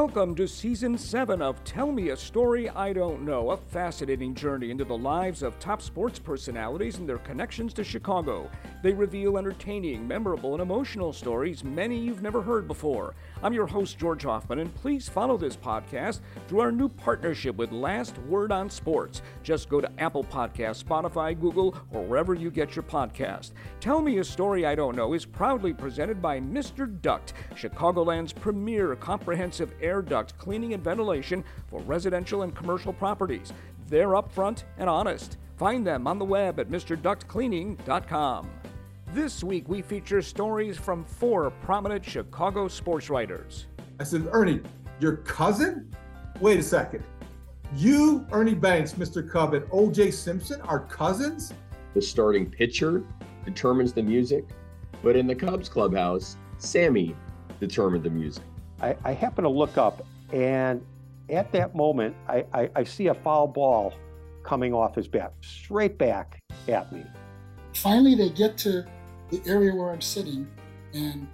Welcome to Season 7 of Tell Me a Story I Don't Know, a fascinating journey into the lives of top sports personalities and their connections to Chicago. They reveal entertaining, memorable, and emotional stories many you've never heard before. I'm your host, George Hoffman, and please follow this podcast through our new partnership with Last Word on Sports. Just go to Apple Podcasts, Spotify, Google, or wherever you get your podcast. Tell Me a Story I Don't Know is proudly presented by Mr. Duct, Chicagoland's premier comprehensive air duct cleaning and ventilation for residential and commercial properties. They're upfront and honest. Find them on the web at MrDuctCleaning.com. This week we feature stories from four prominent Chicago sports writers. I said, Ernie, your cousin? Wait a second. You, Ernie Banks, Mr. Cub, and OJ Simpson are cousins? The starting pitcher determines the music, but in the Cubs clubhouse, Sammy determined the music. I, I happen to look up, and at that moment, I, I, I see a foul ball coming off his bat, straight back at me. Finally, they get to the area where I'm sitting, and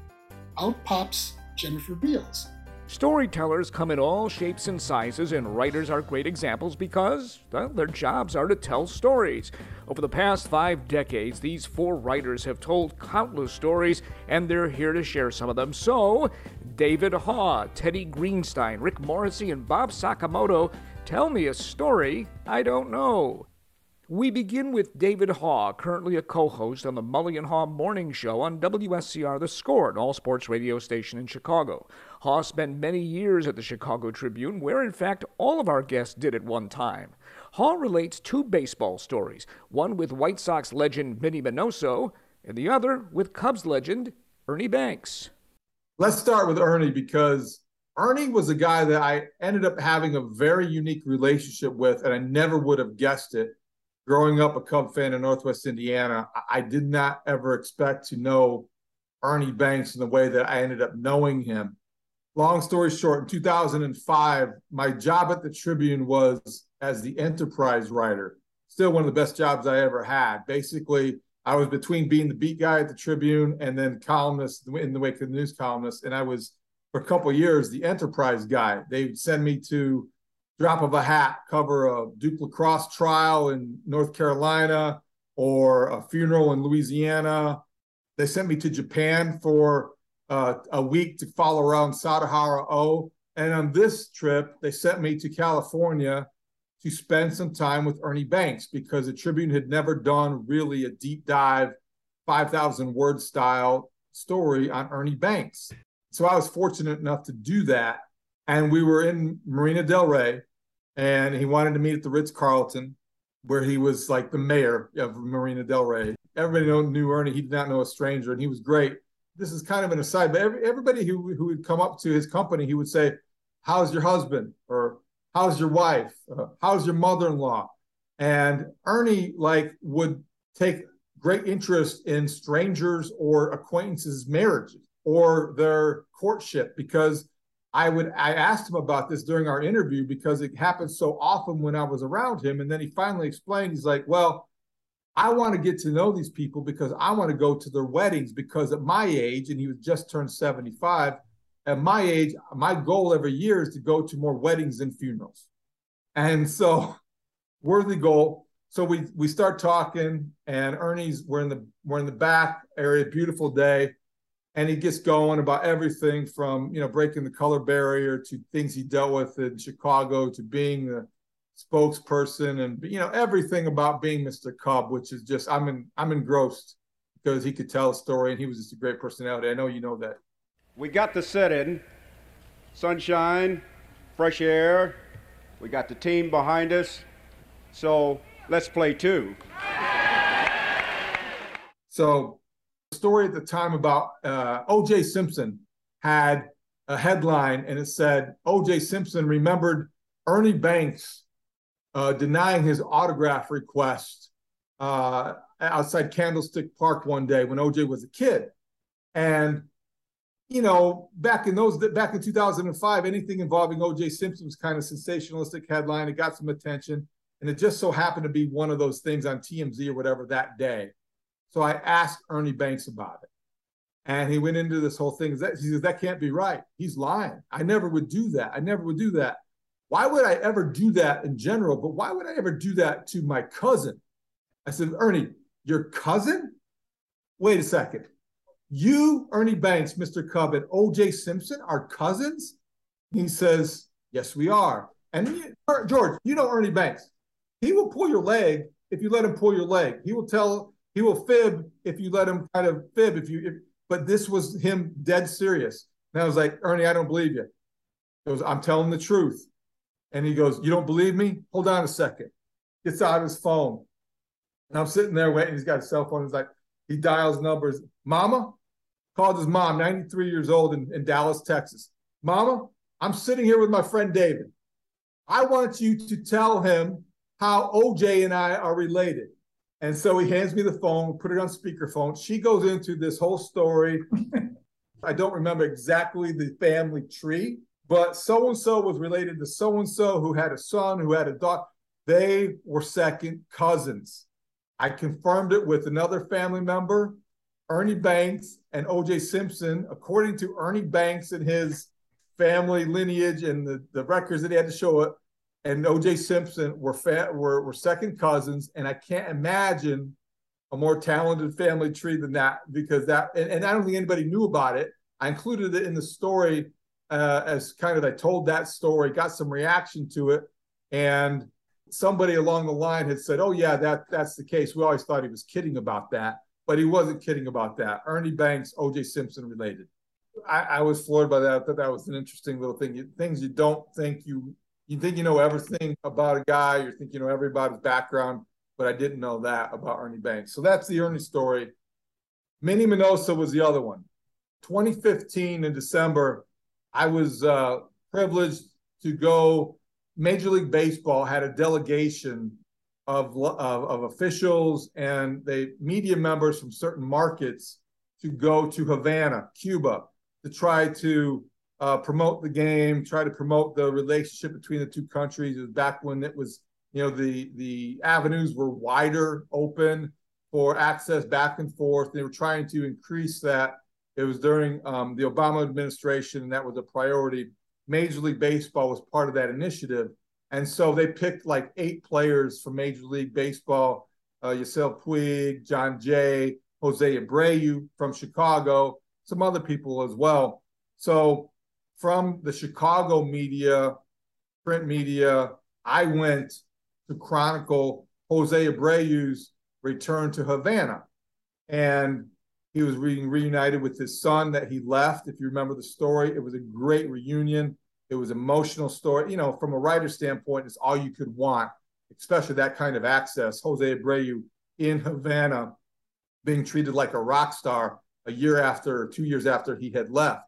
out pops Jennifer Beals. Storytellers come in all shapes and sizes, and writers are great examples because well, their jobs are to tell stories. Over the past five decades, these four writers have told countless stories, and they're here to share some of them. So, David Haugh, Teddy Greenstein, Rick Morrissey, and Bob Sakamoto tell me a story I don't know. We begin with David Haugh, currently a co host on the Mully and Haugh Morning Show on WSCR The Score, an all sports radio station in Chicago. Haugh spent many years at the Chicago Tribune, where in fact all of our guests did at one time. Haugh relates two baseball stories one with White Sox legend Minnie Minoso, and the other with Cubs legend Ernie Banks. Let's start with Ernie because Ernie was a guy that I ended up having a very unique relationship with, and I never would have guessed it growing up a Cub fan in Northwest Indiana, I did not ever expect to know Ernie Banks in the way that I ended up knowing him. Long story short, in 2005, my job at the Tribune was as the enterprise writer. Still one of the best jobs I ever had. Basically, I was between being the beat guy at the Tribune and then columnist in the wake of the news columnist. And I was, for a couple years, the enterprise guy. They would send me to drop of a hat cover a Duke lacrosse trial in North Carolina or a funeral in Louisiana. They sent me to Japan for uh, a week to follow around Sadahara O. And on this trip, they sent me to California to spend some time with Ernie Banks because the Tribune had never done really a deep dive, 5,000 word style story on Ernie Banks. So I was fortunate enough to do that and we were in Marina Del Rey, and he wanted to meet at the Ritz Carlton, where he was like the mayor of Marina Del Rey. Everybody knew Ernie; he did not know a stranger, and he was great. This is kind of an aside, but every, everybody who who would come up to his company, he would say, "How's your husband?" or "How's your wife?" Uh, "How's your mother-in-law?" And Ernie like would take great interest in strangers or acquaintances' marriages or their courtship because I would I asked him about this during our interview because it happened so often when I was around him. And then he finally explained, he's like, Well, I want to get to know these people because I want to go to their weddings because at my age, and he was just turned 75, at my age, my goal every year is to go to more weddings than funerals. And so worthy goal. So we we start talking, and Ernie's we're in the we're in the back area, beautiful day and he gets going about everything from you know breaking the color barrier to things he dealt with in Chicago to being the spokesperson and you know everything about being Mr. Cub, which is just I'm in I'm engrossed because he could tell a story and he was just a great personality. I know you know that. We got the set in, sunshine, fresh air. We got the team behind us, so let's play two. So story at the time about uh, O.J. Simpson had a headline, and it said O.J. Simpson remembered Ernie Banks uh, denying his autograph request uh, outside Candlestick Park one day when O.J. was a kid, and you know, back in those back in 2005, anything involving O.J. Simpson was kind of sensationalistic headline. It got some attention, and it just so happened to be one of those things on TMZ or whatever that day. So I asked Ernie Banks about it. And he went into this whole thing. He says, That can't be right. He's lying. I never would do that. I never would do that. Why would I ever do that in general? But why would I ever do that to my cousin? I said, Ernie, your cousin? Wait a second. You, Ernie Banks, Mr. Cub, and OJ Simpson are cousins? He says, Yes, we are. And George, you know Ernie Banks. He will pull your leg if you let him pull your leg. He will tell, he will fib if you let him kind of fib. If you, if, but this was him dead serious. And I was like, Ernie, I don't believe you. He goes, I'm telling the truth. And he goes, You don't believe me? Hold on a second. Gets out his phone. And I'm sitting there waiting. He's got a cell phone. He's like, he dials numbers. Mama called his mom, 93 years old in, in Dallas, Texas. Mama, I'm sitting here with my friend David. I want you to tell him how OJ and I are related. And so he hands me the phone, put it on speakerphone. She goes into this whole story. I don't remember exactly the family tree, but so and so was related to so and so who had a son, who had a daughter. They were second cousins. I confirmed it with another family member, Ernie Banks and OJ Simpson. According to Ernie Banks and his family lineage and the, the records that he had to show and OJ Simpson were, fa- were were second cousins, and I can't imagine a more talented family tree than that because that and, and I don't think anybody knew about it. I included it in the story uh, as kind of I told that story, got some reaction to it, and somebody along the line had said, "Oh yeah, that that's the case." We always thought he was kidding about that, but he wasn't kidding about that. Ernie Banks, OJ Simpson related. I, I was floored by that. I thought that was an interesting little thing. You, things you don't think you you think you know everything about a guy, you think you know everybody's background, but I didn't know that about Ernie Banks. So that's the Ernie story. Minnie Minoso was the other one. 2015 in December, I was uh, privileged to go. Major League Baseball had a delegation of, of, of officials and the media members from certain markets to go to Havana, Cuba, to try to uh, promote the game, try to promote the relationship between the two countries. It was back when it was, you know, the the avenues were wider, open for access back and forth. They were trying to increase that. It was during um, the Obama administration, and that was a priority. Major League Baseball was part of that initiative, and so they picked like eight players from Major League Baseball: uh, Yasiel Puig, Jon Jay, Jose Abreu from Chicago, some other people as well. So from the Chicago media, print media, I went to chronicle Jose Abreu's return to Havana. And he was being reunited with his son that he left. If you remember the story, it was a great reunion. It was emotional story. You know, from a writer's standpoint, it's all you could want, especially that kind of access. Jose Abreu in Havana being treated like a rock star a year after, two years after he had left.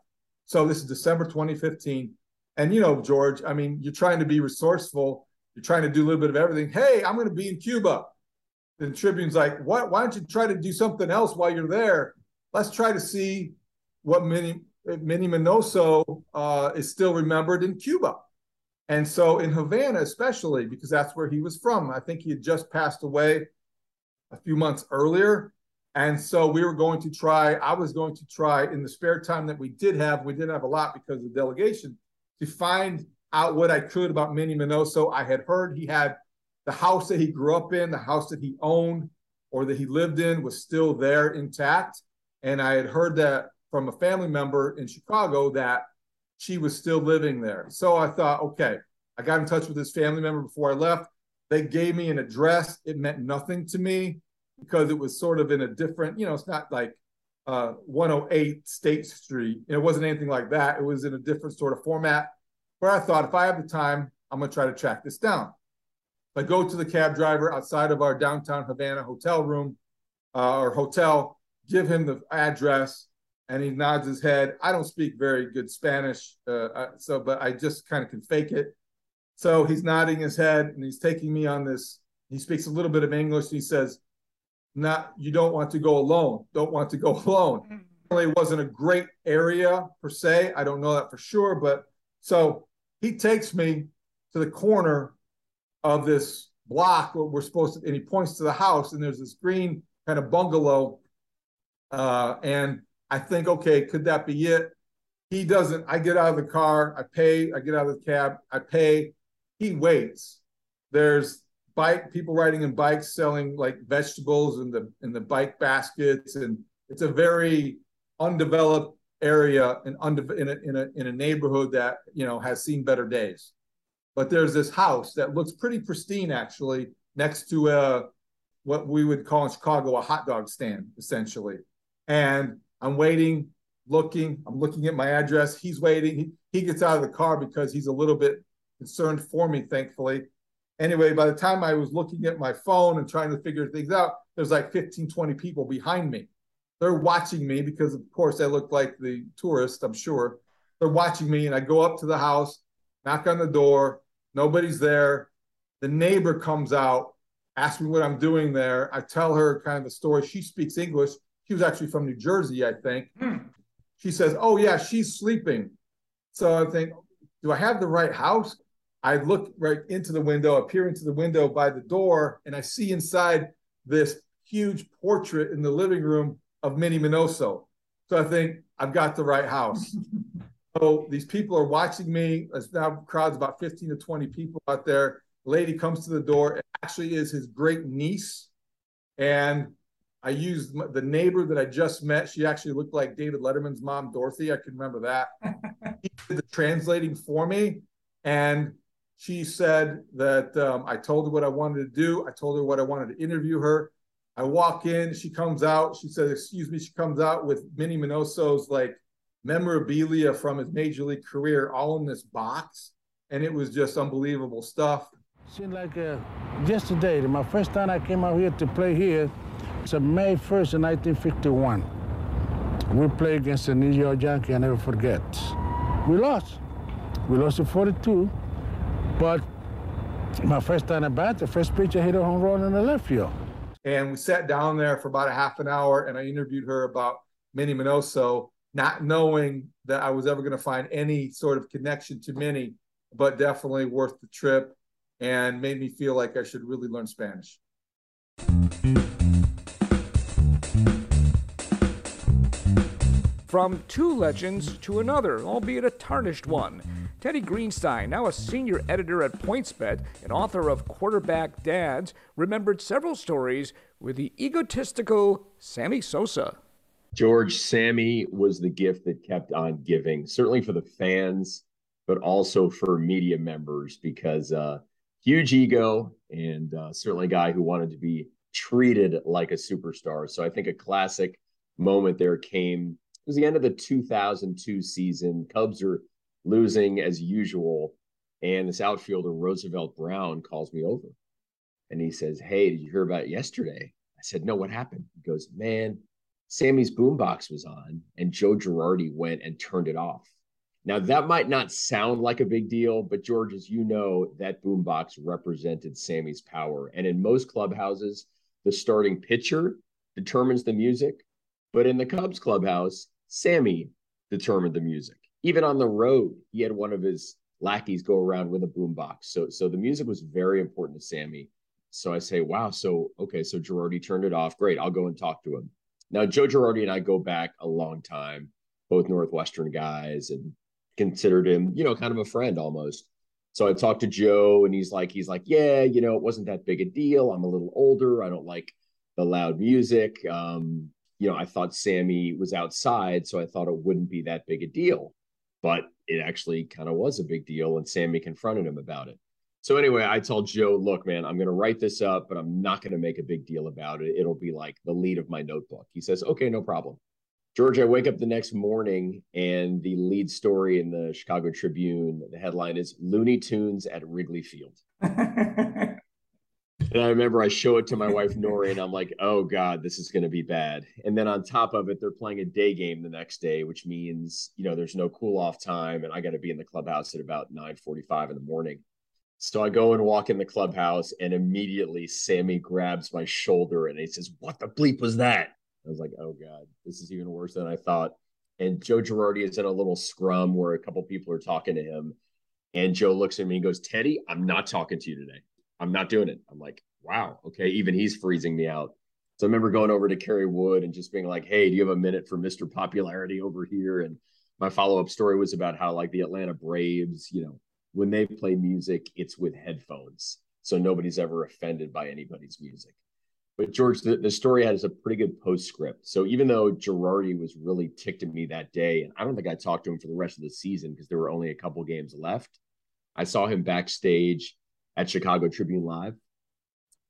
So this is December 2015. And you know, George, I mean, you're trying to be resourceful. You're trying to do a little bit of everything. Hey, I'm going to be in Cuba. The Tribune's like? Why don't you try to do something else while you're there? Let's try to see what Minnie, Minnie Minoso uh, is still remembered in Cuba. And so in Havana, especially because that's where he was from. I think he had just passed away a few months earlier. And so we were going to try, I was going to try in the spare time that we did have, we didn't have a lot because of the delegation, to find out what I could about Minnie Minoso. I had heard he had the house that he grew up in, the house that he owned or that he lived in was still there intact. And I had heard that from a family member in Chicago that she was still living there. So I thought, okay, I got in touch with this family member before I left. They gave me an address. It meant nothing to me because it was sort of in a different, you know, it's not like uh, 108 State Street. It wasn't anything like that. It was in a different sort of format where I thought if I have the time, I'm going to try to track this down. I go to the cab driver outside of our downtown Havana hotel room uh, or hotel, give him the address, and he nods his head. I don't speak very good Spanish, uh, so but I just kind of can fake it. So he's nodding his head and he's taking me on this. He speaks a little bit of English. he says, not you don't want to go alone don't want to go alone it wasn't a great area per se i don't know that for sure but so he takes me to the corner of this block where we're supposed to and he points to the house and there's this green kind of bungalow uh, and I think, okay, could that be it? He doesn't. I get out of the car, I pay, I get out of the cab, I pay. He waits. There's bike people riding in bikes selling like vegetables in the in the bike baskets, and it's a very undeveloped area and unde- in a, in a in a neighborhood that you know has seen better days. But there's this house that looks pretty pristine actually next to a what we would call in Chicago a hot dog stand essentially. And I'm waiting, looking, I'm looking at my address. He's waiting. He, he gets out of the car because he's a little bit concerned for me, thankfully. Anyway, by the time I was looking at my phone and trying to figure things out, there's like 15, 20 people behind me. They're watching me because, of course, I look like the tourist, I'm sure. They're watching me, and I go up to the house, knock on the door. Nobody's there. The neighbor comes out, asks me what I'm doing there. I tell her kind of the story. She speaks English. She was actually from New Jersey, I think. Hmm. She says, Oh, yeah, she's sleeping. So I think, Do I have the right house? I look right into the window, appear into the window by the door, and I see inside this huge portrait in the living room of Minnie Minoso. So I think I've got the right house. so these people are watching me. It's now crowds about 15 to 20 people out there. lady comes to the door. It actually is his great niece. And I used the neighbor that I just met. She actually looked like David Letterman's mom, Dorothy. I can remember that. he did the translating for me. And she said that um, I told her what I wanted to do. I told her what I wanted to interview her. I walk in, she comes out. She said, "Excuse me." She comes out with Minnie Minoso's like memorabilia from his major league career, all in this box, and it was just unbelievable stuff. Seemed like uh, yesterday, my first time I came out here to play here, it's May 1st 1951. We played against the New York Yankees, I never forget. We lost. We lost to 42, but my first time at bat, the first pitch I hit a home run in the left field. And we sat down there for about a half an hour and I interviewed her about Minnie Minoso, not knowing that I was ever going to find any sort of connection to Minnie, but definitely worth the trip and made me feel like I should really learn Spanish. From two legends to another, albeit a tarnished one. Teddy Greenstein, now a senior editor at PointsBet and author of Quarterback Dads, remembered several stories with the egotistical Sammy Sosa. George, Sammy was the gift that kept on giving, certainly for the fans, but also for media members, because uh, huge ego and uh, certainly a guy who wanted to be treated like a superstar. So I think a classic moment there came. It was the end of the 2002 season. Cubs are losing as usual. And this outfielder, Roosevelt Brown, calls me over and he says, Hey, did you hear about yesterday? I said, No, what happened? He goes, Man, Sammy's boombox was on and Joe Girardi went and turned it off. Now, that might not sound like a big deal, but George, as you know, that boombox represented Sammy's power. And in most clubhouses, the starting pitcher determines the music. But in the Cubs clubhouse, Sammy determined the music even on the road, he had one of his lackeys go around with a boombox. So so the music was very important to Sammy. So I say, wow. So okay, so Girardi turned it off. Great, I'll go and talk to him. Now Joe Girardi and I go back a long time, both Northwestern guys, and considered him, you know, kind of a friend almost. So I talked to Joe, and he's like, he's like, yeah, you know, it wasn't that big a deal. I'm a little older. I don't like the loud music. Um, you know, I thought Sammy was outside, so I thought it wouldn't be that big a deal but it actually kind of was a big deal. And Sammy confronted him about it. So anyway, I told Joe, look, man, I'm going to write this up, but I'm not going to make a big deal about it. It'll be like the lead of my notebook. He says, okay, no problem. George, I wake up the next morning and the lead story in the Chicago Tribune, the headline is Looney Tunes at Wrigley Field. And I remember I show it to my wife Nori, and I'm like, "Oh God, this is going to be bad." And then on top of it, they're playing a day game the next day, which means you know there's no cool off time, and I got to be in the clubhouse at about 9:45 in the morning. So I go and walk in the clubhouse, and immediately Sammy grabs my shoulder and he says, "What the bleep was that?" I was like, "Oh God, this is even worse than I thought." And Joe Girardi is in a little scrum where a couple people are talking to him, and Joe looks at me and goes, "Teddy, I'm not talking to you today." I'm not doing it. I'm like, wow, okay. Even he's freezing me out. So I remember going over to Kerry Wood and just being like, "Hey, do you have a minute for Mr. Popularity over here?" And my follow-up story was about how like the Atlanta Braves, you know, when they play music, it's with headphones. So nobody's ever offended by anybody's music. But George, the, the story has a pretty good postscript. So even though Girardi was really ticked at me that day, and I don't think I talked to him for the rest of the season because there were only a couple games left, I saw him backstage at Chicago Tribune Live.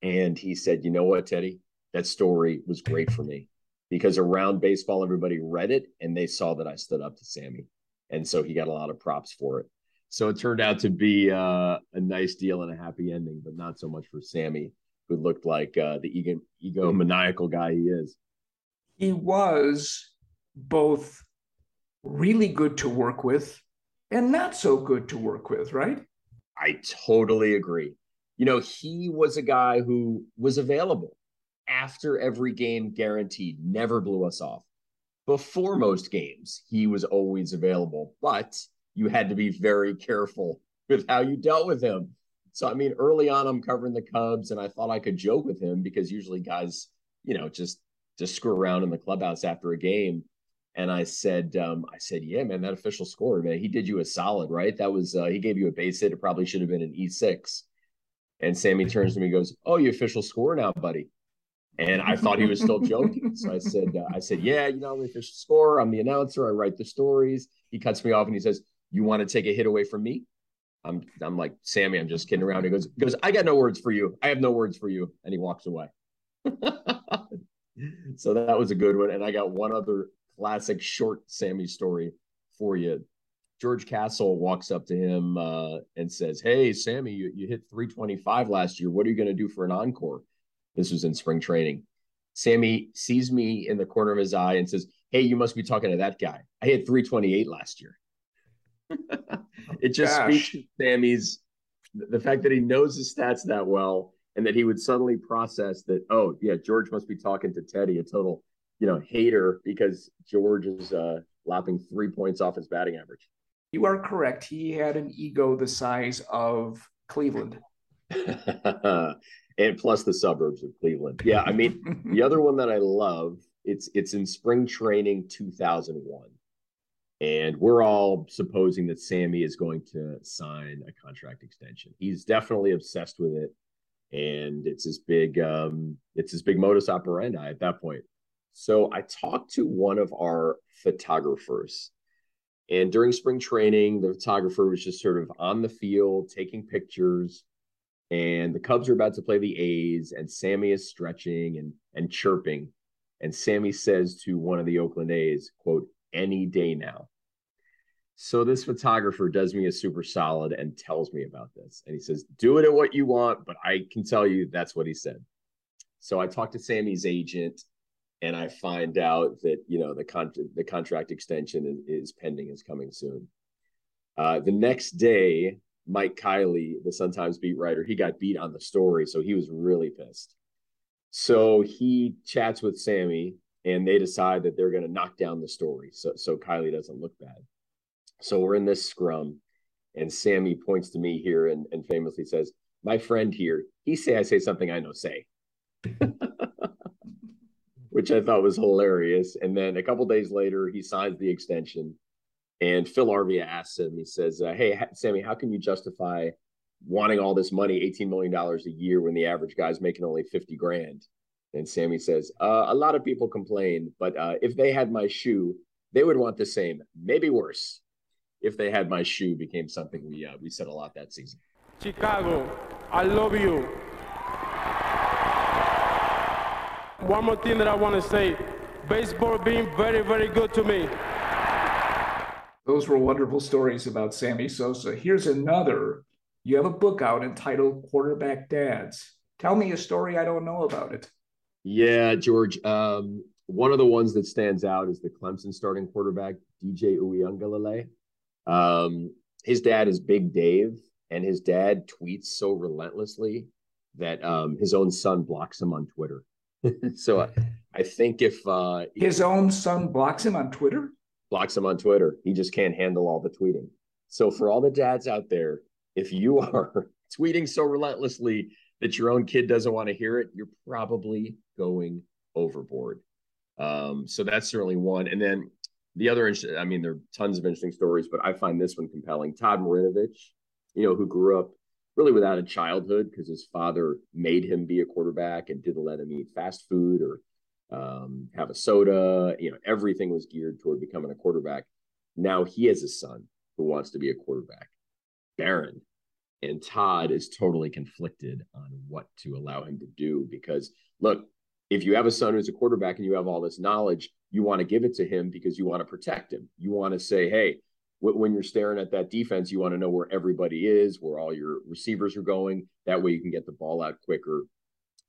And he said, You know what, Teddy? That story was great for me because around baseball, everybody read it and they saw that I stood up to Sammy. And so he got a lot of props for it. So it turned out to be uh, a nice deal and a happy ending, but not so much for Sammy who looked like uh, the ego, egomaniacal guy he is. He was both really good to work with and not so good to work with, right? I totally agree. You know, he was a guy who was available after every game, guaranteed, never blew us off. Before most games, he was always available, but you had to be very careful with how you dealt with him so I mean, early on, I'm covering the Cubs, and I thought I could joke with him because usually guys, you know, just just screw around in the clubhouse after a game. And I said, um, I said, yeah, man, that official score, man, he did you a solid, right? That was uh, he gave you a base hit. It probably should have been an E6. And Sammy turns to me, and goes, "Oh, you official score now, buddy." And I thought he was still joking. So I said, uh, I said, yeah, you know, I'm the official score. I'm the announcer. I write the stories. He cuts me off and he says, "You want to take a hit away from me?" I'm I'm like Sammy. I'm just kidding around. He goes he goes. I got no words for you. I have no words for you. And he walks away. so that was a good one. And I got one other classic short Sammy story for you. George Castle walks up to him uh, and says, "Hey, Sammy, you, you hit 325 last year. What are you going to do for an encore?" This was in spring training. Sammy sees me in the corner of his eye and says, "Hey, you must be talking to that guy. I hit 328 last year." it just Gosh. speaks to Sammy's the fact that he knows his stats that well and that he would suddenly process that, oh, yeah, George must be talking to Teddy, a total, you know, hater because George is uh, lapping three points off his batting average. You are correct. He had an ego the size of Cleveland. and plus the suburbs of Cleveland. Yeah, I mean, the other one that I love, it's it's in spring training 2001. And we're all supposing that Sammy is going to sign a contract extension. He's definitely obsessed with it. And it's his big um, it's his big modus operandi at that point. So I talked to one of our photographers. And during spring training, the photographer was just sort of on the field taking pictures. And the Cubs are about to play the A's, and Sammy is stretching and and chirping. And Sammy says to one of the Oakland A's, quote, any day now. So this photographer does me a super solid and tells me about this. And he says, do it at what you want, but I can tell you that's what he said. So I talked to Sammy's agent and I find out that, you know, the, con- the contract extension is, pending, is coming soon. Uh, the next day, Mike Kiley, the Sun Times beat writer, he got beat on the story. So he was really pissed. So he chats with Sammy and they decide that they're going to knock down the story so so Kiley doesn't look bad. So we're in this scrum, and Sammy points to me here and, and famously says, "My friend here, he say I say something I know say," which I thought was hilarious. And then a couple days later, he signs the extension, and Phil Arvia asks him, he says, uh, "Hey, Sammy, how can you justify?" wanting all this money, $18 million a year when the average guy's making only 50 grand. And Sammy says, uh, a lot of people complain, but uh, if they had my shoe, they would want the same, maybe worse. If they had my shoe became something we uh, we said a lot that season. Chicago, I love you. One more thing that I want to say, baseball being very, very good to me. Those were wonderful stories about Sammy Sosa. Here's another. You have a book out entitled Quarterback Dads. Tell me a story I don't know about it. Yeah, George. Um, one of the ones that stands out is the Clemson starting quarterback, DJ Uiagalelei. Um, his dad is Big Dave, and his dad tweets so relentlessly that um, his own son blocks him on Twitter. so I, I, think if uh, his own son blocks him on Twitter, blocks him on Twitter, he just can't handle all the tweeting. So for all the dads out there, if you are tweeting so relentlessly that your own kid doesn't want to hear it, you're probably going overboard. Um, so that's certainly one. And then the other, I mean, there are tons of interesting stories, but I find this one compelling. Todd Marinovich, you know, who grew up really without a childhood because his father made him be a quarterback and didn't let him eat fast food or um, have a soda. You know, everything was geared toward becoming a quarterback. Now he has a son who wants to be a quarterback, Barron. And Todd is totally conflicted on what to allow him to do because, look, if you have a son who's a quarterback and you have all this knowledge, you want to give it to him because you want to protect him. You want to say, hey, when you're staring at that defense, you want to know where everybody is, where all your receivers are going. That way you can get the ball out quicker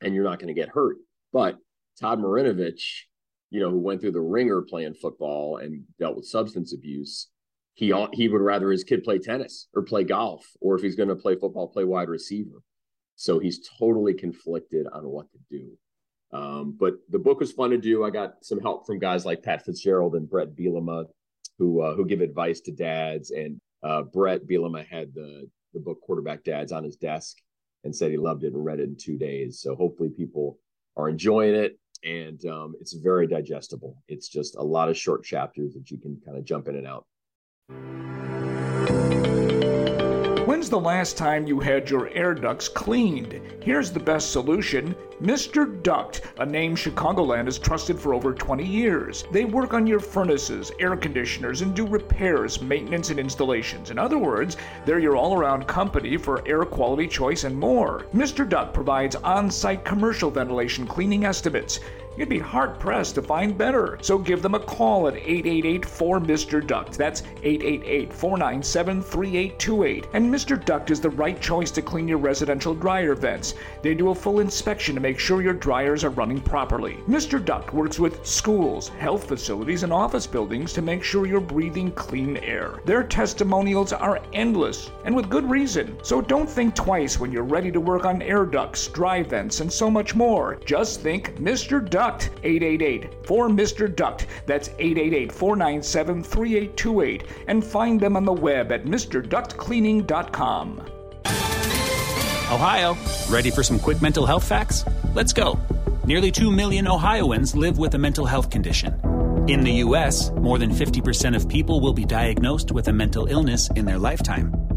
and you're not going to get hurt. But Todd Marinovich, you know, who went through the ringer playing football and dealt with substance abuse, he he would rather his kid play tennis or play golf, or if he's going to play football, play wide receiver. So he's totally conflicted on what to do. Um, but the book was fun to do. I got some help from guys like Pat Fitzgerald and Bret Bielema, who uh, who give advice to dads. And uh, Bret Bielema had the the book Quarterback Dads on his desk and said he loved it and read it in two days. So hopefully people are enjoying it. And um, it's very digestible. It's just a lot of short chapters that you can kind of jump in and out. When's the last time you had your air ducts cleaned? Here's the best solution Mr. Duct, a name Chicagoland has trusted for over 20 years. They work on your furnaces, air conditioners, and do repairs, maintenance, and installations. In other words, they're your all around company for air quality choice and more. Mr. Duct provides on site commercial ventilation cleaning estimates. You'd be hard pressed to find better. So give them a call at 888 4 Mr. Duct. That's 888 497 3828. And Mr. Duct is the right choice to clean your residential dryer vents. They do a full inspection to make sure your dryers are running properly. Mr. Duct works with schools, health facilities, and office buildings to make sure you're breathing clean air. Their testimonials are endless, and with good reason. So don't think twice when you're ready to work on air ducts, dry vents, and so much more. Just think Mr. Duct. Duct 888 for Mr. Duct. That's 888 497 3828 and find them on the web at MrDuctCleaning.com. Ohio, ready for some quick mental health facts? Let's go. Nearly 2 million Ohioans live with a mental health condition. In the U.S., more than 50% of people will be diagnosed with a mental illness in their lifetime.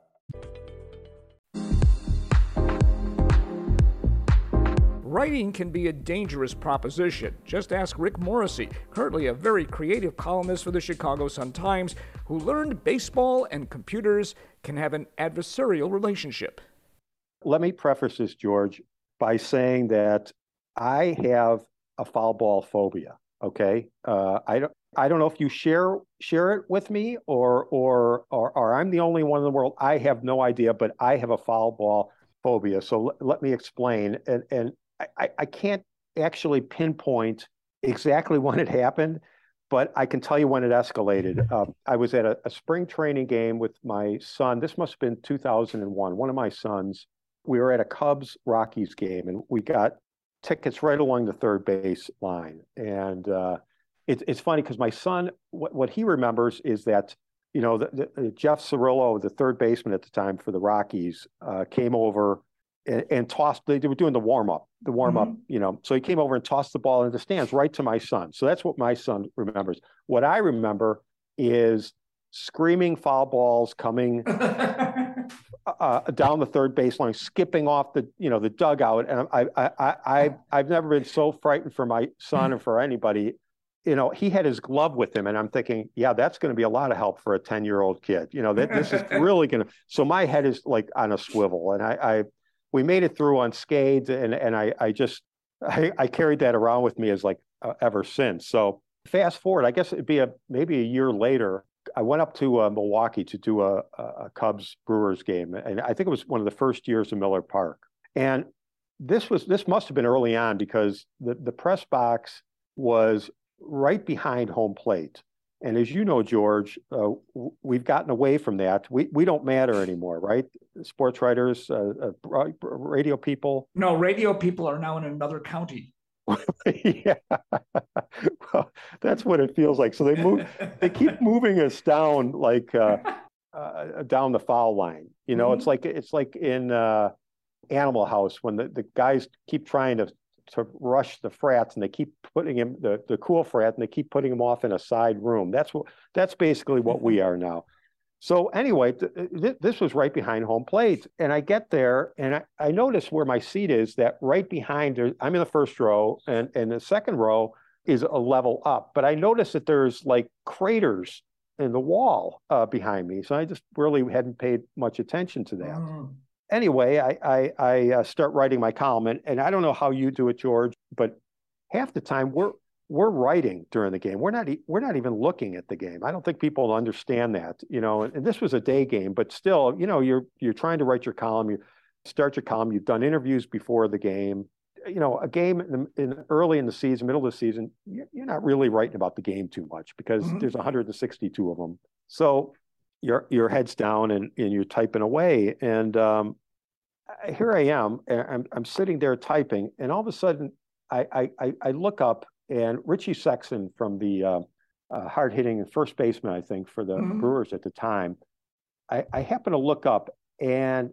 Writing can be a dangerous proposition. Just ask Rick Morrissey, currently a very creative columnist for the Chicago Sun-Times, who learned baseball and computers can have an adversarial relationship. Let me preface this, George, by saying that I have a foul ball phobia. Okay, uh, I don't. I don't know if you share share it with me or, or or or I'm the only one in the world. I have no idea, but I have a foul ball phobia. So l- let me explain. And and I, I can't actually pinpoint exactly when it happened, but I can tell you when it escalated. Uh, I was at a, a, spring training game with my son. This must have been 2001. One of my sons we were at a Cubs Rockies game and we got tickets right along the third base line. And uh, it, it's funny because my son, what, what, he remembers is that, you know, the, the, Jeff Cirillo, the third baseman at the time for the Rockies, uh, came over and, and, tossed, they were doing the warm up, the warm up, mm-hmm. you know. So he came over and tossed the ball into the stands right to my son. So that's what my son remembers. What I remember is screaming foul balls coming uh, down the third baseline, skipping off the you know the dugout, and I I I, I I've never been so frightened for my son and for anybody. You know, he had his glove with him, and I'm thinking, yeah, that's going to be a lot of help for a 10 year old kid. You know, that this is really going to. So my head is like on a swivel, and I, I we made it through unscathed, and and I I just I, I carried that around with me as like uh, ever since. So fast forward, I guess it'd be a maybe a year later. I went up to uh, Milwaukee to do a, a, Cubs Brewers game, and I think it was one of the first years of Miller Park. And this was this must have been early on because the the press box was right behind home plate. And as you know, George, uh, we've gotten away from that. We we don't matter anymore, right? Sports writers, uh, uh radio people. No, radio people are now in another county. yeah. well, that's what it feels like. So they move, they keep moving us down like uh, uh, down the foul line. You know, mm-hmm. it's like it's like in uh, Animal House when the, the guys keep trying to to rush the frats and they keep putting him the, the cool frat and they keep putting him off in a side room. That's what that's basically what we are now. So anyway, th- th- this was right behind home plate, and I get there and I, I notice where my seat is. That right behind, I'm in the first row, and and the second row is a level up. But I notice that there's like craters in the wall uh, behind me, so I just really hadn't paid much attention to that. Mm anyway, I I, I uh, start writing my column, and, and I don't know how you do it, George, but half the time we're we're writing during the game. We're not we're not even looking at the game. I don't think people understand that, you know. And, and this was a day game, but still, you know, you're you're trying to write your column. You start your column. You've done interviews before the game. You know, a game in, in early in the season, middle of the season, you're not really writing about the game too much because mm-hmm. there's 162 of them. So your your head's down and, and you're typing away. And um, here I am, I'm, I'm sitting there typing, and all of a sudden I, I, I look up, and Richie Sexson from the uh, uh, hard hitting first baseman, I think, for the mm-hmm. Brewers at the time, I, I happen to look up, and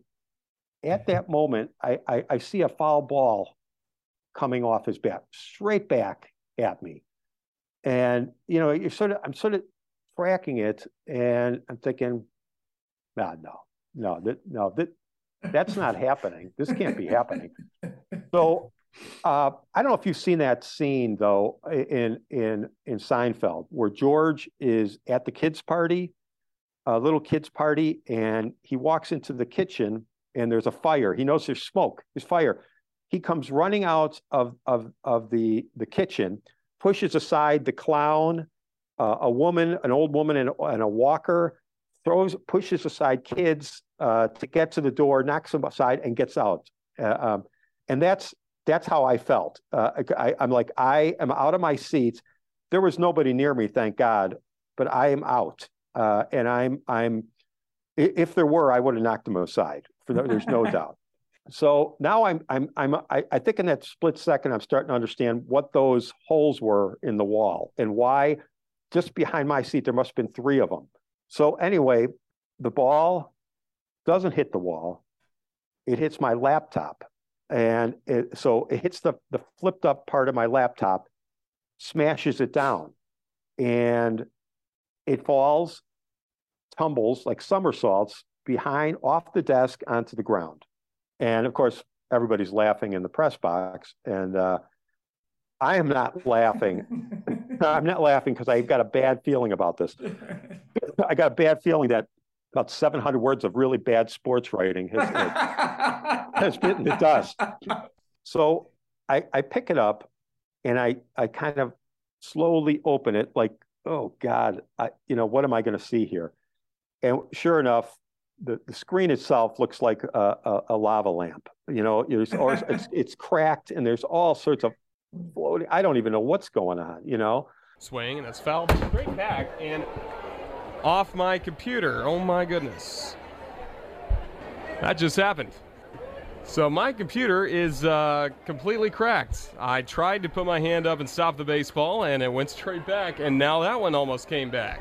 at that moment, I, I, I see a foul ball coming off his bat, straight back at me. And, you know, you're sort of, I'm sort of tracking it, and I'm thinking, nah, no, no, that, no, that, that's not happening. This can't be happening. So uh, I don't know if you've seen that scene though in in in Seinfeld where George is at the kids' party, a little kids' party, and he walks into the kitchen and there's a fire. He knows there's smoke. There's fire. He comes running out of of of the the kitchen, pushes aside the clown, uh, a woman, an old woman, and, and a walker, throws pushes aside kids uh, to get to the door, knocks them aside, and gets out. Uh, um, and that's that's how I felt. Uh, I, am like I am out of my seat. There was nobody near me, thank God, but I am out, uh, and I'm I'm. If there were, I would have knocked them aside. For the, there's no doubt. So now I'm I'm I'm I, I think in that split second I'm starting to understand what those holes were in the wall and why just behind my seat there must have been three of them. So anyway, the ball doesn't hit the wall. It hits my laptop. And it, so it hits the, the flipped up part of my laptop, smashes it down, and it falls, tumbles like somersaults behind off the desk onto the ground. And of course, everybody's laughing in the press box. And uh, I am not laughing. I'm not laughing because I've got a bad feeling about this. I got a bad feeling that about 700 words of really bad sports writing has, has bitten the dust. So I, I pick it up and I, I kind of slowly open it like, oh God, I, you know, what am I going to see here? And sure enough, the, the screen itself looks like a, a, a lava lamp. You know, it's, it's, it's cracked and there's all sorts of floating. I don't even know what's going on, you know? Swing, and that's foul straight back and off my computer. Oh my goodness. That just happened. So my computer is uh, completely cracked. I tried to put my hand up and stop the baseball, and it went straight back, and now that one almost came back.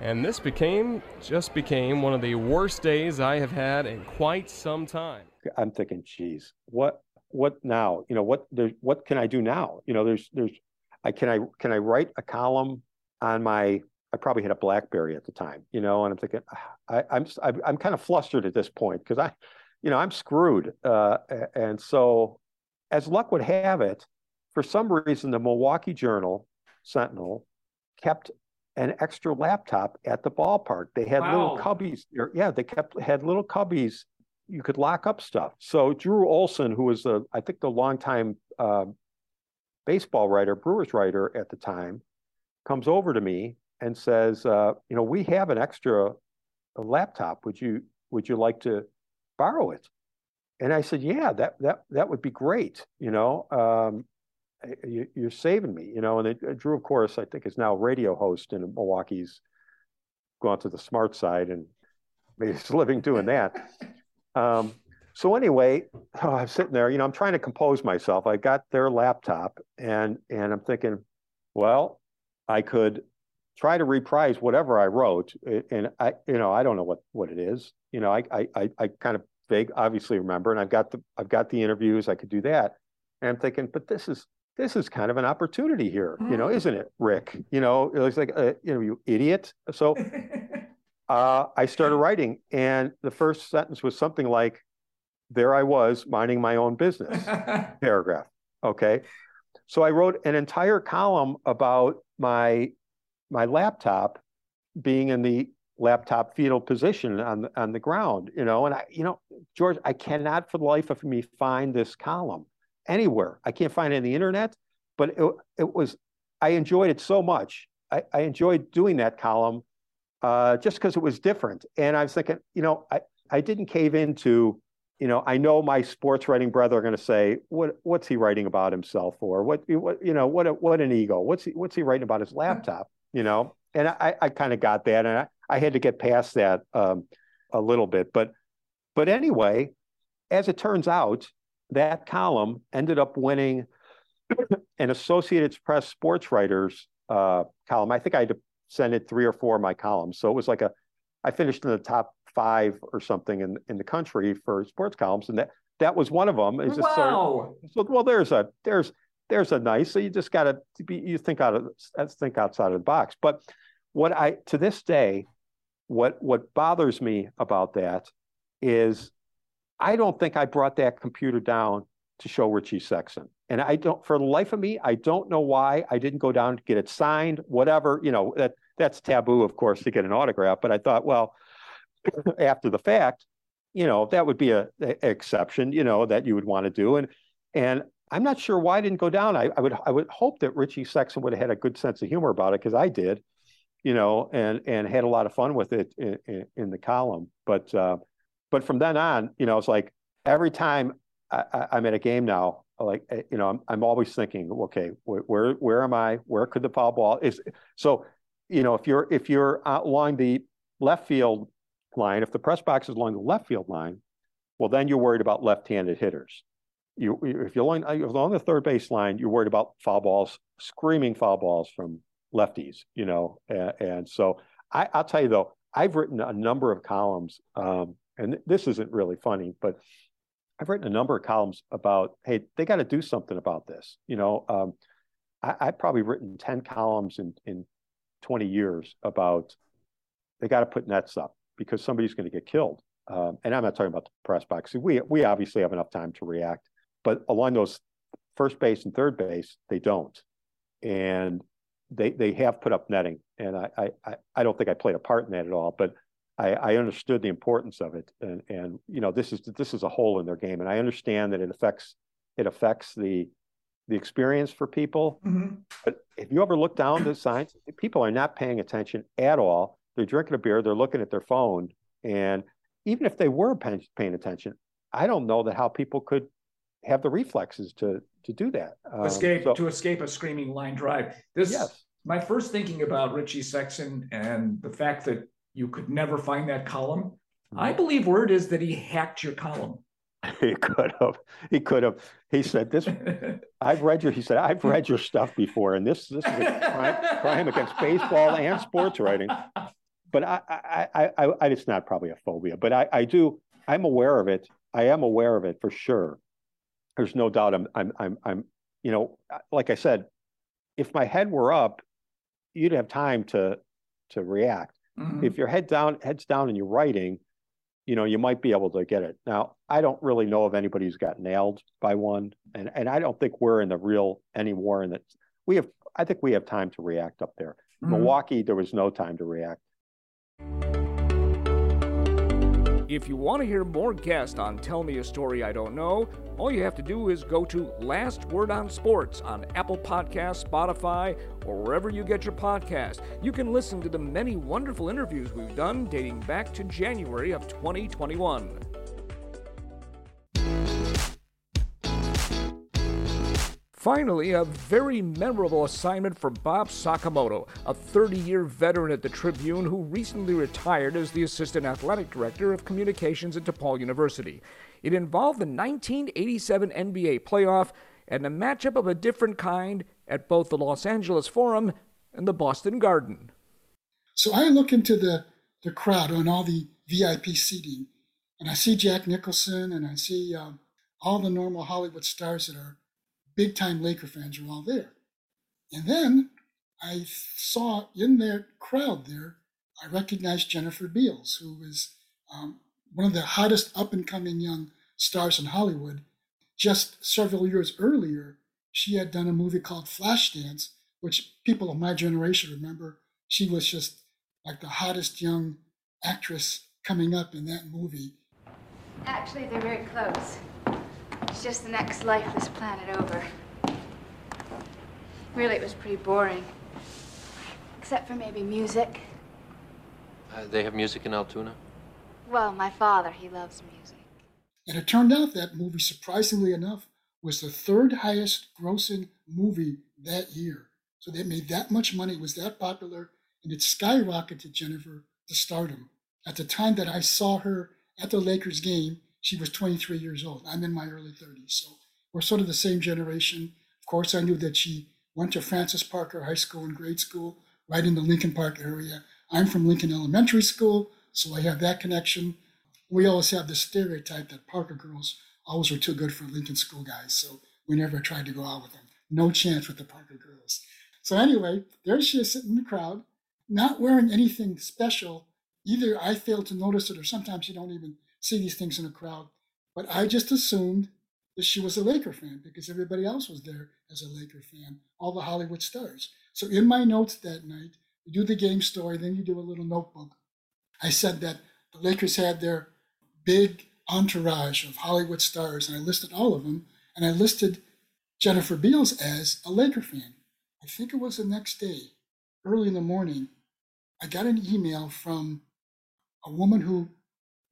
And this became, just became one of the worst days I have had in quite some time. I'm thinking, geez, what what now? You know, what there's what can I do now? You know, there's there's I can I can I write a column on my I probably had a BlackBerry at the time, you know, and I'm thinking I, I'm I'm kind of flustered at this point because I, you know, I'm screwed. Uh, and so, as luck would have it, for some reason, the Milwaukee Journal Sentinel kept an extra laptop at the ballpark. They had wow. little cubbies. Yeah, they kept had little cubbies you could lock up stuff. So Drew Olson, who was the I think the longtime uh, baseball writer, Brewers writer at the time, comes over to me and says, uh, "You know, we have an extra laptop. Would you would you like to borrow it?" And I said, "Yeah, that that that would be great. You know, um, you, are saving me. You know." And it, Drew, of course, I think is now radio host in Milwaukee's gone to the smart side and made his living doing that. Um, so anyway, oh, I'm sitting there, you know, I'm trying to compose myself. I got their laptop and and I'm thinking, well, I could try to reprise whatever I wrote. And I, you know, I don't know what what it is. You know, I I I kind of vague obviously remember and I've got the I've got the interviews, I could do that. And I'm thinking, but this is this is kind of an opportunity here, you know, isn't it, Rick? You know, it was like, uh, you know, you idiot. So uh, I started writing, and the first sentence was something like, "There I was minding my own business." paragraph. Okay, so I wrote an entire column about my my laptop being in the laptop fetal position on the, on the ground, you know, and I, you know, George, I cannot for the life of me find this column anywhere. I can't find it on the internet, but it, it was, I enjoyed it so much. I, I enjoyed doing that column uh, just because it was different. And I was thinking, you know, I, I didn't cave into, you know, I know my sports writing brother are going to say, what, what's he writing about himself for? What, what, you know, what, a, what an ego. What's he, what's he writing about his laptop? You know, and I, I kind of got that, and I, I had to get past that um, a little bit. But, but anyway, as it turns out, that column ended up winning an Associated Press sports writers uh, column. I think I had to send it three or four of my columns. So it was like a, I finished in the top five or something in in the country for sports columns, and that that was one of them. It's wow. Sort of, so well, there's a there's there's a nice. So you just got to be you think out of uh, think outside of the box. But what I to this day, what what bothers me about that is I don't think I brought that computer down to show Richie Sexson. And I don't, for the life of me, I don't know why I didn't go down to get it signed, whatever, you know, that that's taboo, of course, to get an autograph. But I thought, well, after the fact, you know, that would be a, a, exception, you know, that you would want to do. And and I'm not sure why I didn't go down. I, I would I would hope that Richie Sexson would have had a good sense of humor about it because I did, you know, and and had a lot of fun with it in, in, in the column. But uh, but from then on, you know, it's like every time I, am at a game now, like eh, you know, I'm, I'm always thinking, okay, where, where where am I? Where could the foul ball is? So, you know, if you're if you're along the left field line, if the press box is along the left field line, well, then you're worried about left-handed hitters. You if you're along, along the third base line, you're worried about foul balls, screaming foul balls from lefties. You know, and, and so I, will tell you though, I've written a number of columns. Um, and this isn't really funny, but I've written a number of columns about, hey, they got to do something about this. You know, um, I, have probably written 10 columns in, in 20 years about they got to put nets up because somebody's going to get killed. Um, and I'm not talking about the press box. We, we obviously have enough time to react, but along those first base and third base, they don't. And they, they have put up netting. And I, I, I don't think I played a part in that at all, but I, I, understood the importance of it, and and you know this is this is a hole in their game, and I understand that it affects it affects the the experience for people. Mm-hmm. But if you ever look down the signs, people are not paying attention at all. They're drinking a beer, they're looking at their phone, and even if they were paying, paying attention, I don't know that how people could have the reflexes to to do that. Um, escape so, to escape a screaming line drive. This yes. my first thinking about Richie Sexson and the fact that you could never find that column. I mm-hmm. believe word is that he hacked your column. He could have. He could have. He said, "This. I've read your." He said, "I've read your stuff before, and this this is a crime, crime against baseball and sports writing." But I, I, I, I, I, it's not probably a phobia, but I, I do. I'm aware of it. I am aware of it for sure. There's no doubt. I'm, I'm, I'm, I'm. You know, like I said, if my head were up, you'd have time to to react. Mm-hmm. If your head down, head's down, and you're writing, you know, you might be able to get it. Now, I don't really know of anybody who's got nailed by one, and and I don't think we're in the real anymore. And that we have, I think we have time to react up there. Mm-hmm. Milwaukee, there was no time to react. If you want to hear more guests on Tell Me a Story I Don't Know, all you have to do is go to Last Word on Sports on Apple Podcasts, Spotify, or wherever you get your podcast. You can listen to the many wonderful interviews we've done dating back to January of 2021. Finally, a very memorable assignment for Bob Sakamoto, a 30 year veteran at the Tribune who recently retired as the Assistant Athletic Director of Communications at DePaul University. It involved the 1987 NBA playoff and a matchup of a different kind at both the Los Angeles Forum and the Boston Garden. So I look into the, the crowd on all the VIP seating, and I see Jack Nicholson and I see um, all the normal Hollywood stars that are big time Laker fans are all there. And then I saw in that crowd there, I recognized Jennifer Beals, who was um, one of the hottest up and coming young stars in Hollywood. Just several years earlier, she had done a movie called Flashdance, which people of my generation remember. She was just like the hottest young actress coming up in that movie. Actually, they're very close. It's just the next lifeless planet over. Really, it was pretty boring. Except for maybe music. Uh, they have music in Altoona? Well, my father, he loves music. And it turned out that movie, surprisingly enough, was the third highest grossing movie that year. So they made that much money, was that popular, and it skyrocketed Jennifer to stardom. At the time that I saw her at the Lakers game, she was 23 years old. I'm in my early 30s. So we're sort of the same generation. Of course, I knew that she went to Francis Parker High School and grade school right in the Lincoln Park area. I'm from Lincoln Elementary School, so I have that connection. We always have this stereotype that Parker girls always were too good for Lincoln school guys, so we never tried to go out with them. No chance with the Parker girls. So anyway, there she is sitting in the crowd, not wearing anything special. Either I failed to notice it, or sometimes you don't even see these things in a crowd. But I just assumed that she was a Laker fan because everybody else was there as a Laker fan, all the Hollywood stars. So in my notes that night, you do the game story, then you do a little notebook. I said that the Lakers had their big entourage of Hollywood stars, and I listed all of them, and I listed Jennifer Beals as a Laker fan. I think it was the next day, early in the morning, I got an email from a woman who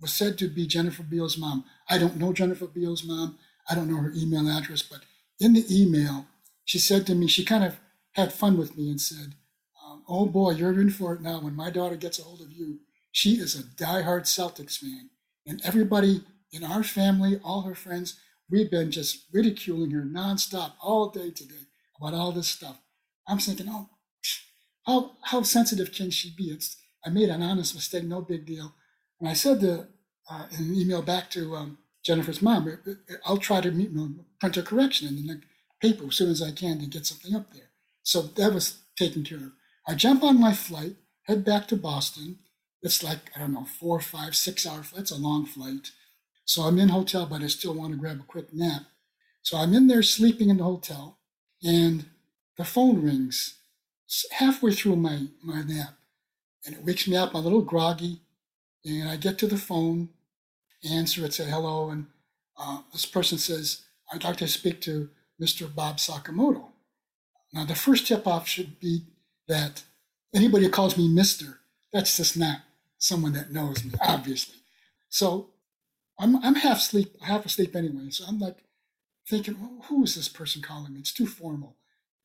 was said to be Jennifer Beals' mom. I don't know Jennifer Beals' mom. I don't know her email address, but in the email, she said to me, she kind of had fun with me and said, um, Oh boy, you're in for it now. When my daughter gets a hold of you, she is a diehard Celtics fan. And everybody in our family, all her friends, we've been just ridiculing her nonstop all day today about all this stuff. I'm thinking, oh, how, how sensitive can she be? It's, I made an honest mistake, no big deal. And I said to, uh, in an email back to um, Jennifer's mom, I'll try to meet, know, print a correction in the paper as soon as I can to get something up there. So that was taken care of. I jump on my flight, head back to Boston. It's like, I don't know, four, five, six hour. It's a long flight. So I'm in hotel, but I still want to grab a quick nap. So I'm in there sleeping in the hotel, and the phone rings halfway through my, my nap. And it wakes me up, I'm a little groggy. And I get to the phone, answer it, say hello, and uh, this person says, I'd like to speak to Mr. Bob Sakamoto. Now, the first tip off should be that anybody who calls me Mr., that's just not someone that knows me, obviously. So I'm, I'm half asleep, half asleep anyway. So I'm like thinking, well, who is this person calling me? It's too formal.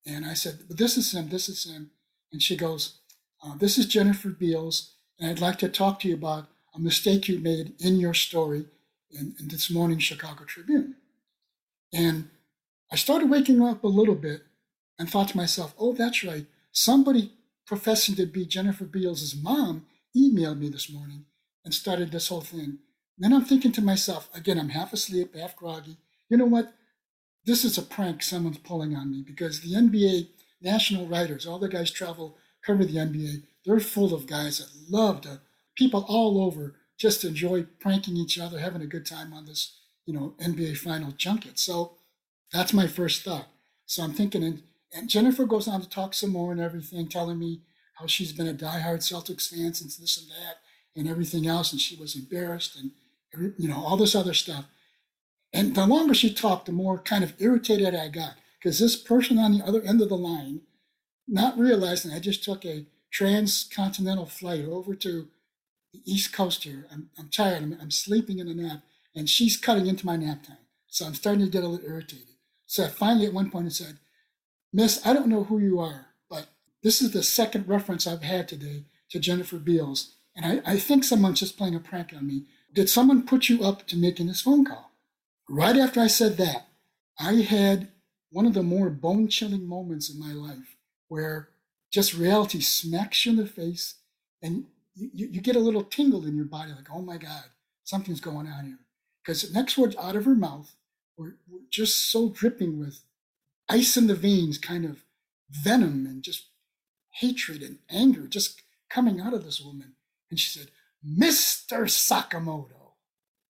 And I said, this is him, this is him. And she goes, uh, this is Jennifer Beals and I'd like to talk to you about a mistake you made in your story in, in this morning's Chicago Tribune. And I started waking up a little bit and thought to myself, oh, that's right. Somebody professing to be Jennifer Beals' mom emailed me this morning and started this whole thing. Then I'm thinking to myself, again, I'm half asleep, half groggy. You know what? This is a prank someone's pulling on me because the NBA national writers, all the guys travel, cover the NBA, they're full of guys that love to, people all over just enjoy pranking each other, having a good time on this, you know, NBA final junket. So that's my first thought. So I'm thinking, and, and Jennifer goes on to talk some more and everything, telling me how she's been a diehard Celtics fan since this and that and everything else, and she was embarrassed and you know all this other stuff. And the longer she talked, the more kind of irritated I got because this person on the other end of the line, not realizing I just took a transcontinental flight over to the East Coast here. I'm, I'm tired. I'm, I'm sleeping in a nap, and she's cutting into my nap time. So I'm starting to get a little irritated. So I finally at one point I said, Miss, I don't know who you are, this is the second reference I've had today to Jennifer Beals. And I, I think someone's just playing a prank on me. Did someone put you up to making this phone call? Right after I said that, I had one of the more bone chilling moments in my life where just reality smacks you in the face and you, you get a little tingle in your body like, oh my God, something's going on here. Because the next words out of her mouth were, were just so dripping with ice in the veins, kind of venom and just hatred and anger just coming out of this woman. And she said, Mr. Sakamoto,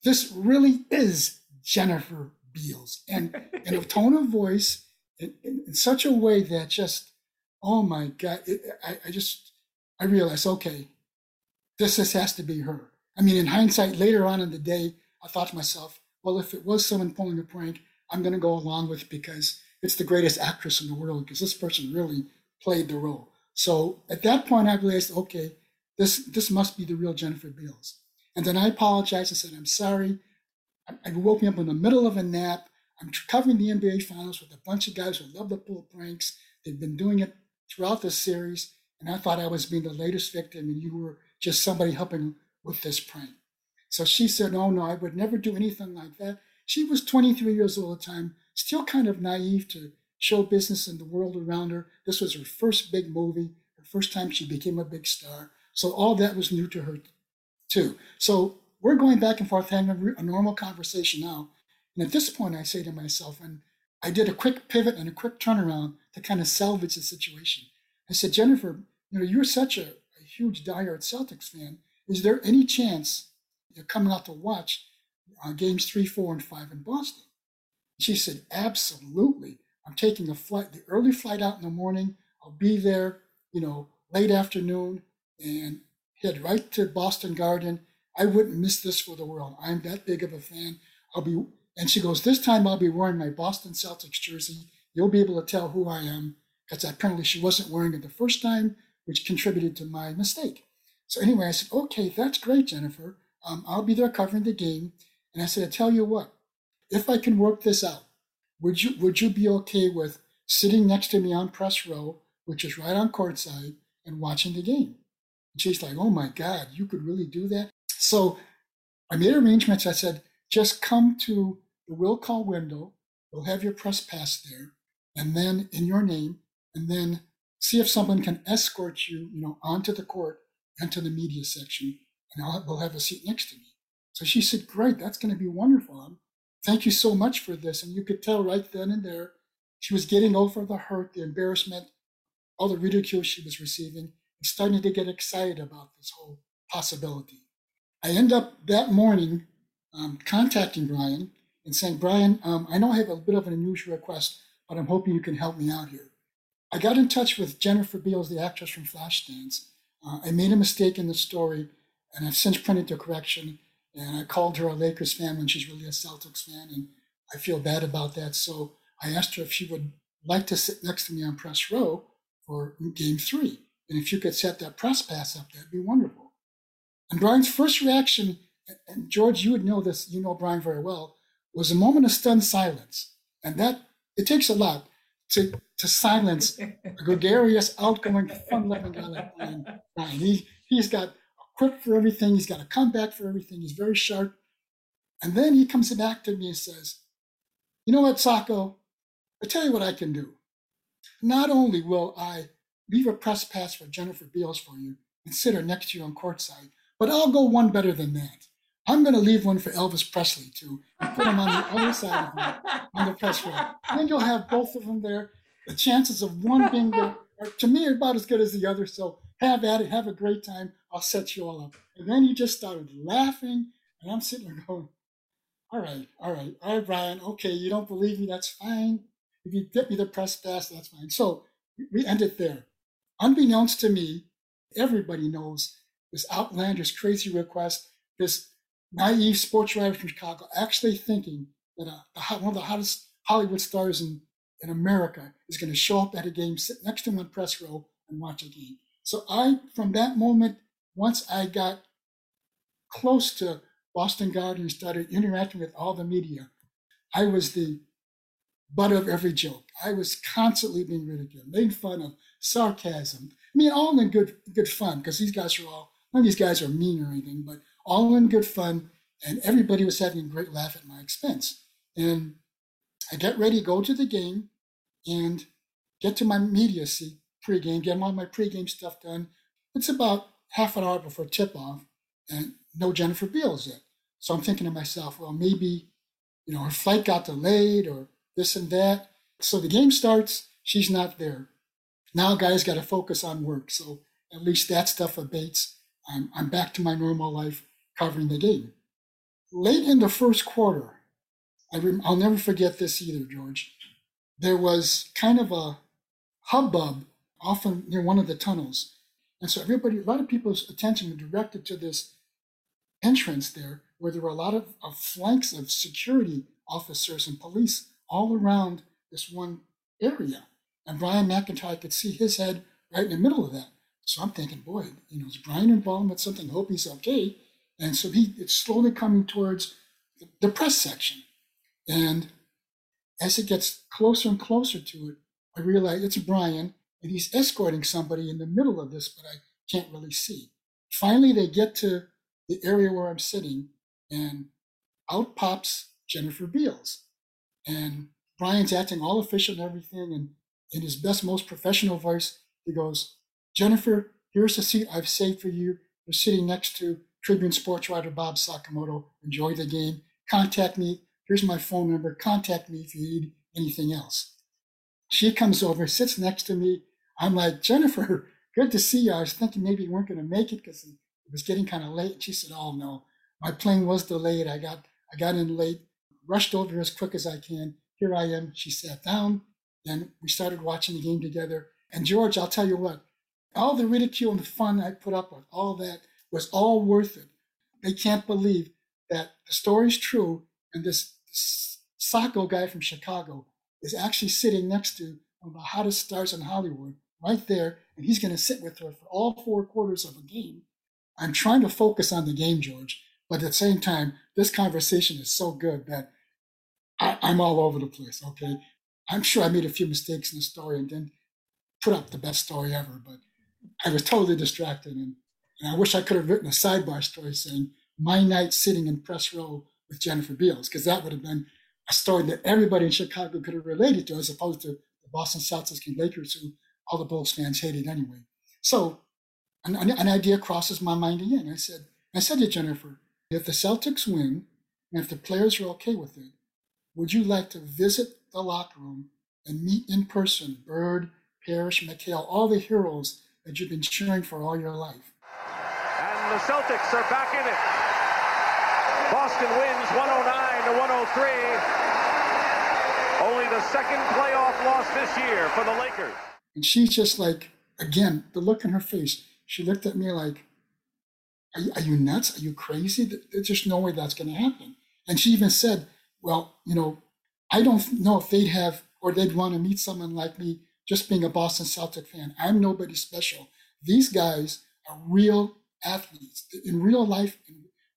this really is Jennifer Beals. And in a tone of voice, in, in, in such a way that just, oh my God, it, I, I just, I realized, okay, this, this has to be her. I mean, in hindsight, later on in the day, I thought to myself, well, if it was someone pulling a prank, I'm going to go along with because it's the greatest actress in the world because this person really played the role. So at that point, I realized, okay, this this must be the real Jennifer Beals. And then I apologized and said, I'm sorry. I, I woke me up in the middle of a nap. I'm covering the NBA Finals with a bunch of guys who love to pull pranks. They've been doing it throughout the series, and I thought I was being the latest victim, and you were just somebody helping with this prank. So she said, "Oh no, I would never do anything like that." She was 23 years old at the time, still kind of naive to show business and the world around her. This was her first big movie, her first time she became a big star. So all that was new to her too. So we're going back and forth having a, normal conversation now. And at this point, I say to myself, and I did a quick pivot and a quick turnaround to kind of salvage the situation. I said, Jennifer, you know, you're such a, a huge diehard Celtics fan. Is there any chance you're coming out to watch uh, games three, four, and five in Boston? She said, absolutely. I'm taking a flight, the early flight out in the morning. I'll be there, you know, late afternoon and head right to Boston Garden. I wouldn't miss this for the world. I'm that big of a fan. I'll be, and she goes, this time I'll be wearing my Boston Celtics jersey. You'll be able to tell who I am because apparently she wasn't wearing it the first time, which contributed to my mistake. So anyway, I said, okay, that's great, Jennifer. Um, I'll be there covering the game. And I said, I tell you what, if I can work this out, would you would you be okay with sitting next to me on press row, which is right on courtside, and watching the game? And she's like, oh my God, you could really do that? So I made arrangements. I said, just come to the will call window. We'll have your press pass there, and then in your name, and then see if someone can escort you, you know, onto the court and to the media section, and I'll, we'll have a seat next to me. So she said, great, that's going to be wonderful. Thank you so much for this. And you could tell right then and there, she was getting over the hurt, the embarrassment, all the ridicule she was receiving, and starting to get excited about this whole possibility. I end up that morning um, contacting Brian and saying, Brian, um, I know I have a bit of an unusual request, but I'm hoping you can help me out here. I got in touch with Jennifer Beals, the actress from Flashdance. Uh, I made a mistake in the story, and I've since printed the correction. And I called her a Lakers fan when she's really a Celtics fan, and I feel bad about that. So I asked her if she would like to sit next to me on press row for game three. And if you could set that press pass up, that'd be wonderful. And Brian's first reaction, and George, you would know this, you know Brian very well, was a moment of stunned silence. And that, it takes a lot to, to silence a gregarious, outgoing, fun loving guy like Brian. Brian. He, he's got quip for everything, he's got a comeback for everything, he's very sharp. And then he comes back to me and says, You know what, Sacco? I tell you what I can do. Not only will I leave a press pass for Jennifer Beals for you and sit her next to you on courtside, but I'll go one better than that. I'm going to leave one for Elvis Presley too, and put him on the other side of me on the press row. Then you'll have both of them there. The chances of one being there are, to me, about as good as the other. So have at it, have a great time. I'll set you all up. And then he just started laughing, and I'm sitting there going, "All right, all right, all right, Brian. Okay, you don't believe me? That's fine. If you get me the press pass, that's fine." So we ended there. Unbeknownst to me, everybody knows this outlandish, crazy request, this naive sports writer from Chicago actually thinking that uh, one of the hottest Hollywood stars in, in America is going to show up at a game, sit next to him on press row, and watch a game. So I, from that moment, once I got close to Boston Garden and started interacting with all the media, I was the butt of every joke. I was constantly being ridiculed, made fun of, sarcasm. I mean, all in good good fun because these guys are all none of these guys are mean or anything, but all in good fun, and everybody was having a great laugh at my expense. And I get ready, go to the game, and get to my media seat pregame, get all my pregame stuff done. It's about half an hour before tip off, and no Jennifer Beals yet. So I'm thinking to myself, well, maybe, you know, her flight got delayed or this and that. So the game starts, she's not there. Now guys got to focus on work. So at least that stuff abates. I'm, I'm back to my normal life covering the game. Late in the first quarter, I rem- I'll never forget this either, George. There was kind of a hubbub often near one of the tunnels. And so everybody, a lot of people's attention was directed to this entrance there, where there were a lot of, of flanks of security officers and police all around this one area. And Brian McIntyre could see his head right in the middle of that. So I'm thinking, boy, you know, is Brian involved with something? Hope he's okay. And so he it's slowly coming towards the, the press section. And as it gets closer and closer to it, I realize it's Brian and he's escorting somebody in the middle of this, but I can't really see. Finally, they get to the area where I'm sitting, and out pops Jennifer Beals. And Brian's acting all official and everything, and in his best, most professional voice, he goes, Jennifer, here's the seat I've saved for you. You're sitting next to Tribune sports writer Bob Sakamoto. Enjoy the game. Contact me. Here's my phone number. Contact me if you need anything else. She comes over, sits next to me. I'm like, Jennifer, good to see you. I was thinking maybe you weren't going to make it because it was getting kind of late. And she said, Oh no, my plane was delayed. I got I got in late, rushed over as quick as I can. Here I am. She sat down. Then we started watching the game together. And George, I'll tell you what, all the ridicule and the fun I put up with, all that was all worth it. They can't believe that the story's true and this, this Sacco guy from Chicago is actually sitting next to one of the hottest stars in Hollywood right there, and he's going to sit with her for all four quarters of a game. I'm trying to focus on the game, George, but at the same time, this conversation is so good that I, am all over the place. Okay, I'm sure I made a few mistakes in the story and didn't put up the best story ever, but I was totally distracted, and, and I wish I could have written a sidebar story saying my night sitting in press row with Jennifer Beals, because that would have been a story that everybody in Chicago could have related to, as opposed to the Boston Celtics and Lakers, who all the Bulls fans hated anyway. So an, an idea crosses my mind again. I said, I said to Jennifer, if the Celtics win and if the players are okay with it, would you like to visit the locker room and meet in person Bird, Parish, McHale, all the heroes that you've been cheering for all your life? And the Celtics are back in it. Boston wins 109 to 103. Only the second playoff loss this year for the Lakers. And she's just like, again, the look in her face. She looked at me like, are you, are you nuts? Are you crazy? There's just no way that's going to happen. And she even said, well, you know, I don't know if they'd have or they'd want to meet someone like me just being a Boston Celtic fan. I'm nobody special. These guys are real athletes in real life.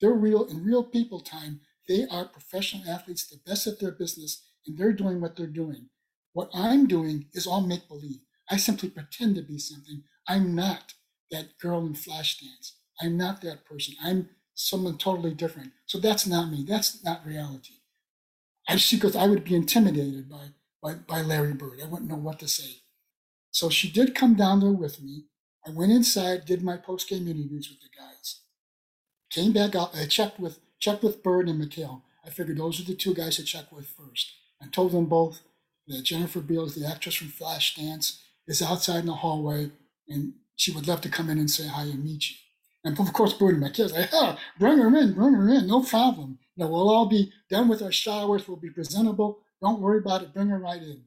They're real in real people time. They are professional athletes, the best at their business, and they're doing what they're doing. What I'm doing is all make believe. I simply pretend to be something. I'm not that girl in Flashdance. I'm not that person. I'm someone totally different. So that's not me. That's not reality. I, she goes, I would be intimidated by, by, by Larry Bird. I wouldn't know what to say. So she did come down there with me. I went inside, did my post-game interviews with the guys. Came back out. I checked with checked with Bird and McHale. I figured those are the two guys to check with first. I told them both that Jennifer Beals, the actress from Flashdance, is outside in the hallway, and she would love to come in and say hi and meet you. And of course, Bernie McKiss, like, oh, bring her in, bring her in, no problem. Know, we'll all be done with our showers, we'll be presentable. Don't worry about it, bring her right in.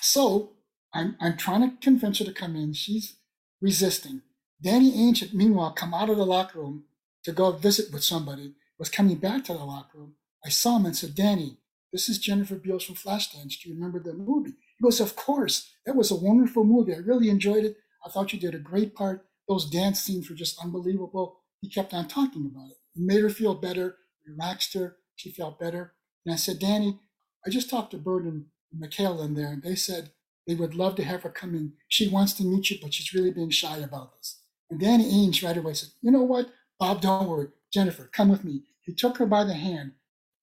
So I'm, I'm trying to convince her to come in. She's resisting. Danny had meanwhile come out of the locker room to go visit with somebody, was coming back to the locker room. I saw him and said, Danny, this is Jennifer Beals from Flashdance. Do you remember the movie? He goes, Of course. That was a wonderful movie. I really enjoyed it. I thought you did a great part. Those dance scenes were just unbelievable. He kept on talking about it. It made her feel better, relaxed her. She felt better. And I said, Danny, I just talked to Bird and McHale in there, and they said they would love to have her come in. She wants to meet you, but she's really being shy about this. And Danny Ainge right away said, You know what, Bob, don't worry. Jennifer, come with me. He took her by the hand,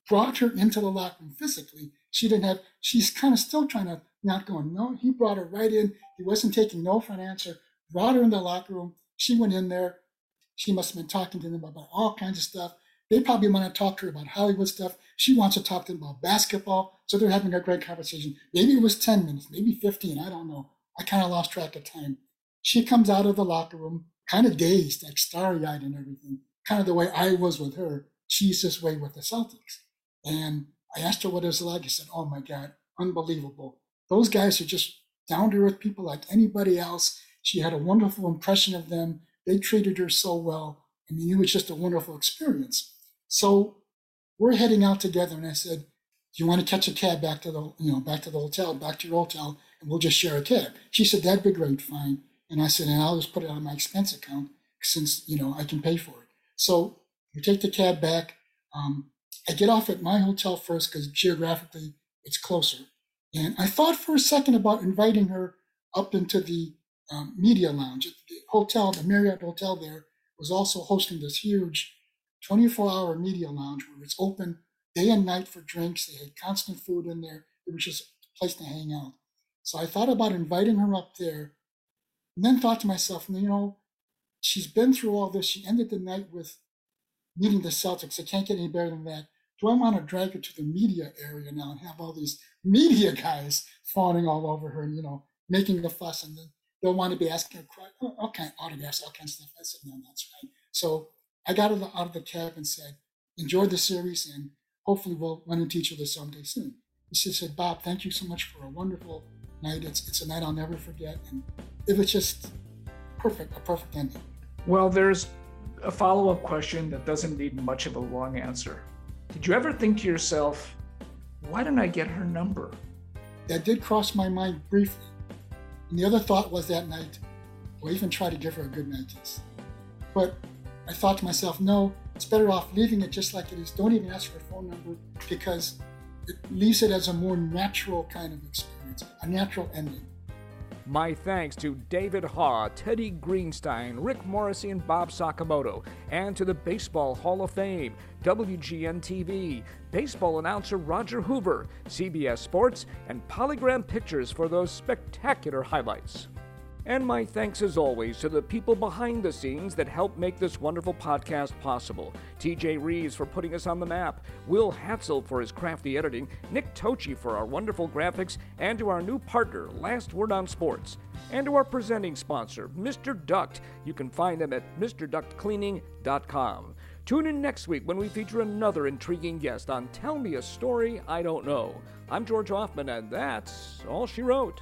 brought her into the locker room physically. She didn't have, she's kind of still trying to not going. No, he brought her right in. He wasn't taking no for an answer. Brought her in the locker room. She went in there. She must have been talking to them about all kinds of stuff. They probably want to talk to her about Hollywood stuff. She wants to talk to them about basketball. So they're having a great conversation. Maybe it was 10 minutes, maybe 15. I don't know. I kind of lost track of time. She comes out of the locker room, kind of dazed, like starry eyed and everything, kind of the way I was with her. She's this way with the Celtics. And I asked her what it was like. She said, Oh my God, unbelievable. Those guys are just down to earth people like anybody else. She had a wonderful impression of them. They treated her so well. I mean, it was just a wonderful experience. So we're heading out together, and I said, "Do you want to catch a cab back to the you know back to the hotel, back to your hotel, and we'll just share a cab?" She said, "That'd be great, fine." And I said, "And I'll just put it on my expense account since you know I can pay for it." So we take the cab back. Um, I get off at my hotel first because geographically it's closer. And I thought for a second about inviting her up into the um, media lounge. At the hotel, the Marriott Hotel there, was also hosting this huge 24 hour media lounge where it's open day and night for drinks. They had constant food in there. It was just a place to hang out. So I thought about inviting her up there and then thought to myself, you know, she's been through all this. She ended the night with meeting the Celtics. It can't get any better than that. Do I want to drag her to the media area now and have all these media guys fawning all over her and, you know, making a fuss and then they'll want to be asking her oh, all kinds of autographs, all kinds of stuff. I said, no, that's right. So I got out of the cab and said, enjoy the series and hopefully we'll run into each other someday soon. He said, Bob, thank you so much for a wonderful night. It's, it's a night I'll never forget. And it was just perfect, a perfect ending. Well, there's a follow up question that doesn't need much of a long answer. Did you ever think to yourself, why didn't I get her number? That did cross my mind briefly. And the other thought was that night, or even try to give her a good night kiss. But I thought to myself, no, it's better off leaving it just like it is. Don't even ask for a phone number because it leaves it as a more natural kind of experience, a natural ending. My thanks to David Haugh, Teddy Greenstein, Rick Morrissey, and Bob Sakamoto, and to the Baseball Hall of Fame, WGN TV, baseball announcer Roger Hoover, CBS Sports, and Polygram Pictures for those spectacular highlights. And my thanks, as always, to the people behind the scenes that help make this wonderful podcast possible. TJ Reeves for putting us on the map, Will Hatzel for his crafty editing, Nick Tochi for our wonderful graphics, and to our new partner, Last Word on Sports. And to our presenting sponsor, Mr. Duct. You can find them at MrDuctCleaning.com. Tune in next week when we feature another intriguing guest on Tell Me a Story I Don't Know. I'm George Hoffman, and that's all she wrote.